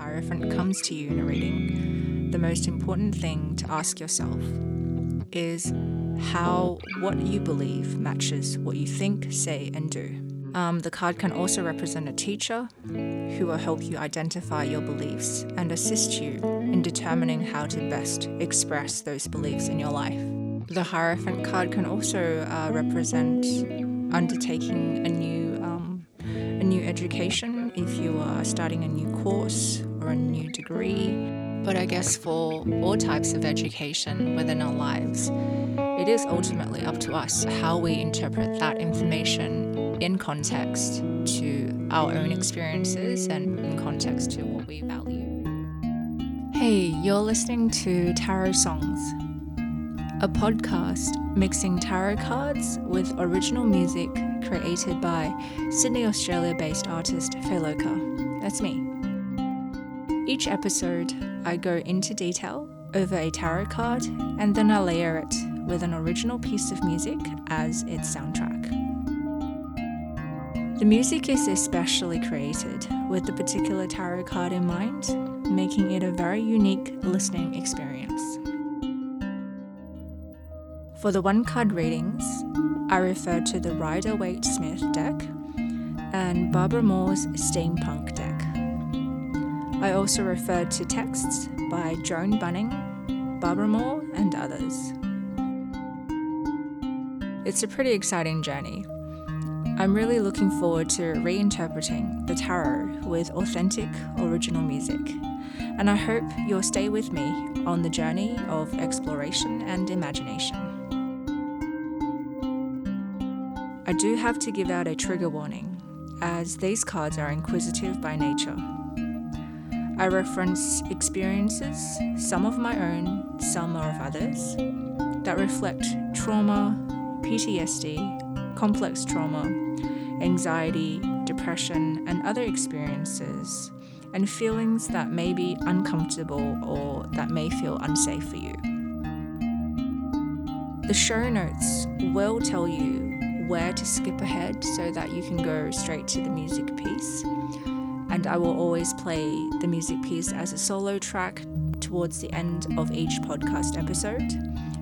Hierophant comes to you in a reading, the most important thing to ask yourself is how what you believe matches what you think, say, and do. Um, the card can also represent a teacher who will help you identify your beliefs and assist you in determining how to best express those beliefs in your life. The Hierophant card can also uh, represent undertaking a new um, a new education if you are starting a new course or a new degree. But I guess for all types of education within our lives, it is ultimately up to us how we interpret that information in context to our own experiences and in context to what we value. Hey, you're listening to Tarot Songs, a podcast mixing tarot cards with original music created by Sydney, Australia based artist Feloka. That's me. Each episode, I go into detail over a tarot card and then I layer it with an original piece of music as its soundtrack. The music is especially created with the particular tarot card in mind, making it a very unique listening experience. For the one card readings, I refer to the Rider Waite Smith deck and Barbara Moore's Steampunk. I also referred to texts by Joan Bunning, Barbara Moore, and others. It's a pretty exciting journey. I'm really looking forward to reinterpreting the tarot with authentic original music, and I hope you'll stay with me on the journey of exploration and imagination. I do have to give out a trigger warning, as these cards are inquisitive by nature. I reference experiences, some of my own, some are of others, that reflect trauma, PTSD, complex trauma, anxiety, depression, and other experiences, and feelings that may be uncomfortable or that may feel unsafe for you. The show notes will tell you where to skip ahead so that you can go straight to the music piece and I will always play the music piece as a solo track towards the end of each podcast episode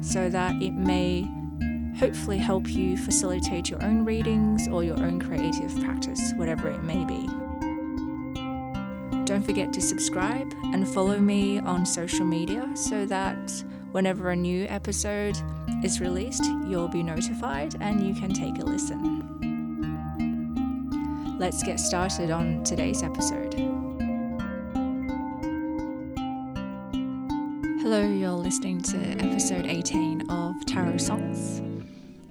so that it may hopefully help you facilitate your own readings or your own creative practice, whatever it may be. Don't forget to subscribe and follow me on social media so that whenever a new episode is released, you'll be notified and you can take a listen let's get started on today's episode. Hello, you're listening to episode 18 of Tarot Songs.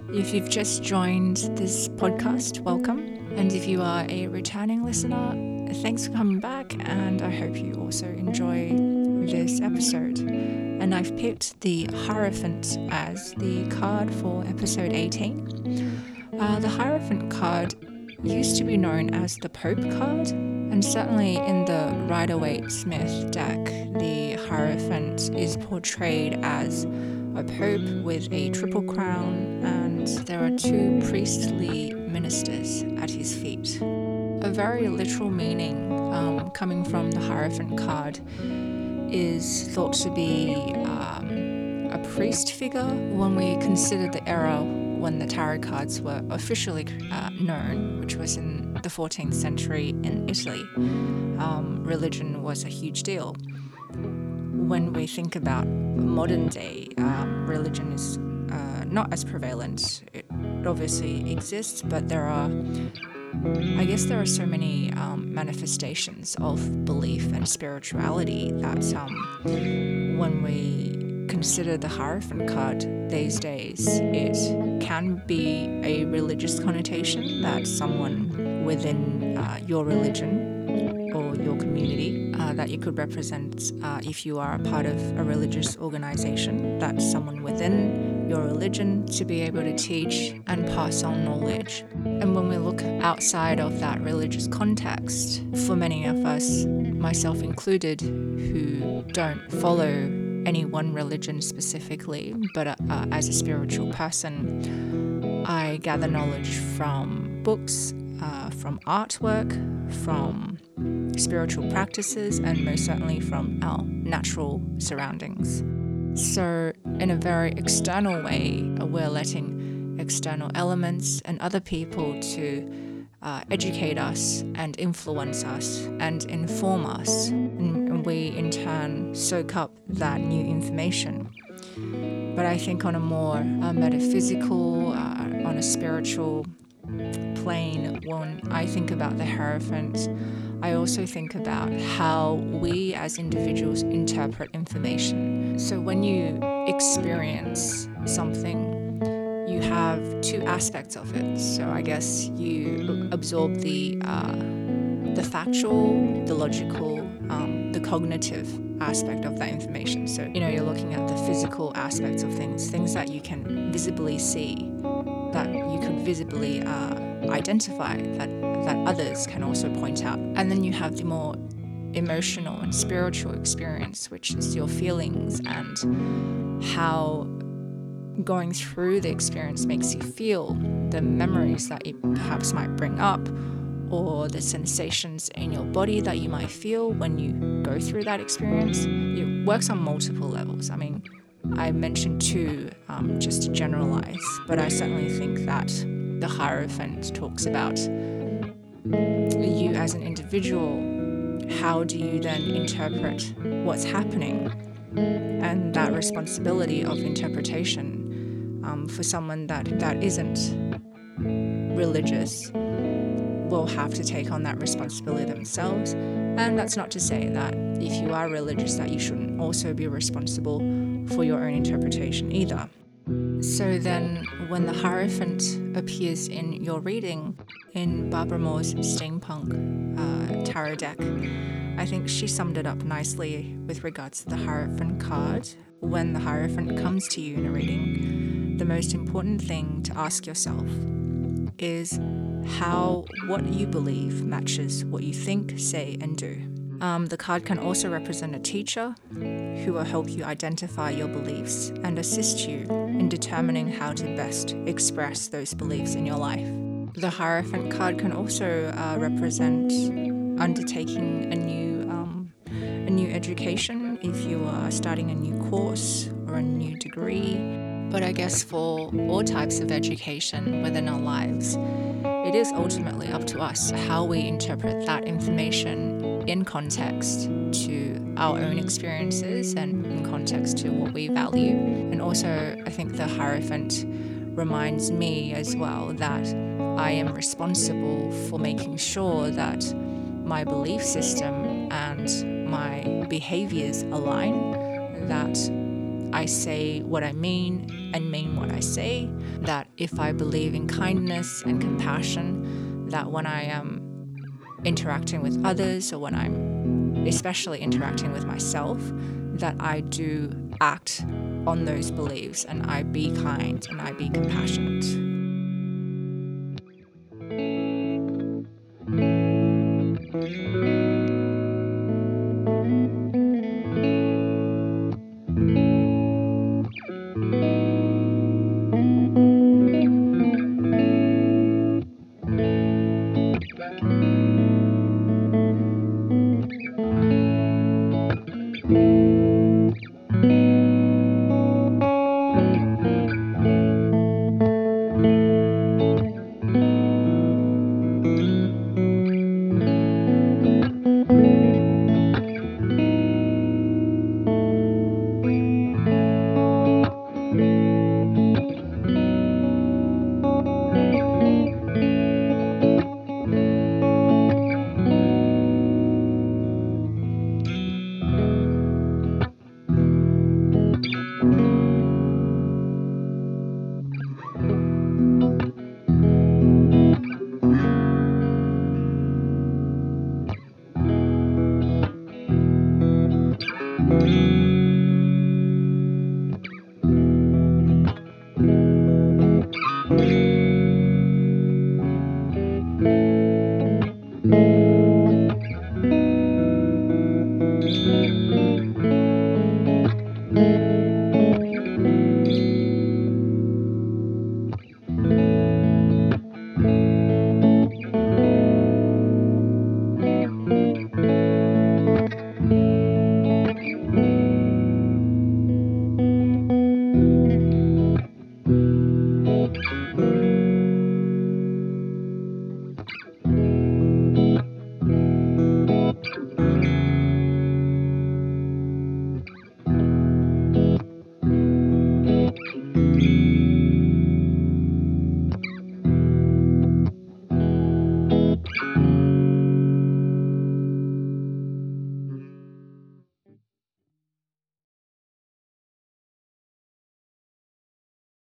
If you've just joined this podcast, welcome. And if you are a returning listener, thanks for coming back, and I hope you also enjoy this episode. And I've picked the Hierophant as the card for episode 18. Uh, the Hierophant card used to be known as the Pope card, and certainly in the Rider Waite Smith deck, the Hierophant is portrayed as a pope with a triple crown, and there are two priestly ministers at his feet. A very literal meaning um, coming from the Hierophant card is thought to be um, a priest figure when we consider the era when the tarot cards were officially uh, known, which was in the 14th century in Italy, um, religion was a huge deal. When we think about modern day, um, religion is uh, not as prevalent. It obviously exists, but there are, I guess, there are so many um, manifestations of belief and spirituality that um, when we consider the card these days, it can be a religious connotation that someone within uh, your religion or your community uh, that you could represent uh, if you are a part of a religious organization, that someone within your religion to be able to teach and pass on knowledge. And when we look outside of that religious context, for many of us, myself included, who don't follow any one religion specifically, but uh, uh, as a spiritual person, I gather knowledge from books, uh, from artwork, from spiritual practices and most certainly from our natural surroundings. So, in a very external way, we're letting external elements and other people to uh, educate us and influence us and inform us. We, in turn, soak up that new information. But I think on a more uh, metaphysical, uh, on a spiritual plane, when I think about the Hierophant, I also think about how we as individuals interpret information. So when you experience something, you have two aspects of it. So I guess you absorb the uh, the factual, the logical, um, the cognitive aspect of that information. So you know you're looking at the physical aspects of things, things that you can visibly see, that you could visibly uh, identify, that that others can also point out. And then you have the more emotional and spiritual experience, which is your feelings and how going through the experience makes you feel, the memories that it perhaps might bring up, or the sensations in your body that you might feel when you go through that experience. It works on multiple levels. I mean, I mentioned two um, just to generalize, but I certainly think that the Hierophant talks about you as an individual, how do you then interpret what's happening? And that responsibility of interpretation um, for someone that, that isn't religious will have to take on that responsibility themselves. And that's not to say that if you are religious that you shouldn't also be responsible for your own interpretation either. So then, when the Hierophant appears in your reading in Barbara Moore's steampunk uh, tarot deck, I think she summed it up nicely with regards to the Hierophant card. When the Hierophant comes to you in a reading, the most important thing to ask yourself is how what you believe matches what you think, say, and do. Um, the card can also represent a teacher who will help you identify your beliefs and assist you in determining how to best express those beliefs in your life. The Hierophant card can also uh, represent undertaking a new um, a new education if you are starting a new course or a new degree. But I guess for all types of education within our lives, it is ultimately up to us how we interpret that information in context to our own experiences and in context to what we value. And also, I think the Hierophant reminds me as well that I am responsible for making sure that my belief system and my behaviors align, that I say what I mean and mean what I say, that if I believe in kindness and compassion, that when I am interacting with others or when I'm especially interacting with myself, that I do act on those beliefs and I be kind and I be compassionate.